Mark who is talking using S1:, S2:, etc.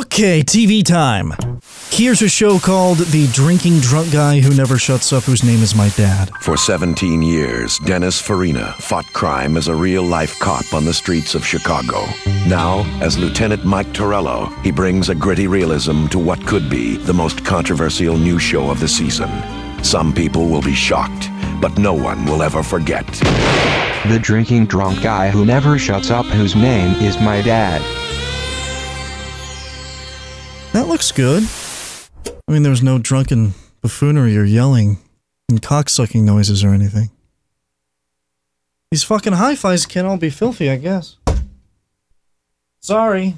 S1: Okay, TV time. Here's a show called The Drinking Drunk Guy Who Never Shuts Up, whose name is my dad.
S2: For 17 years, Dennis Farina fought crime as a real life cop on the streets of Chicago. Now, as Lieutenant Mike Torello, he brings a gritty realism to what could be the most controversial new show of the season. Some people will be shocked, but no one will ever forget.
S3: The drinking drunk guy who never shuts up, whose name is my dad.
S1: Looks good. I mean, there was no drunken buffoonery or yelling and cocksucking noises or anything. These fucking hi fis can't all be filthy, I guess. Sorry.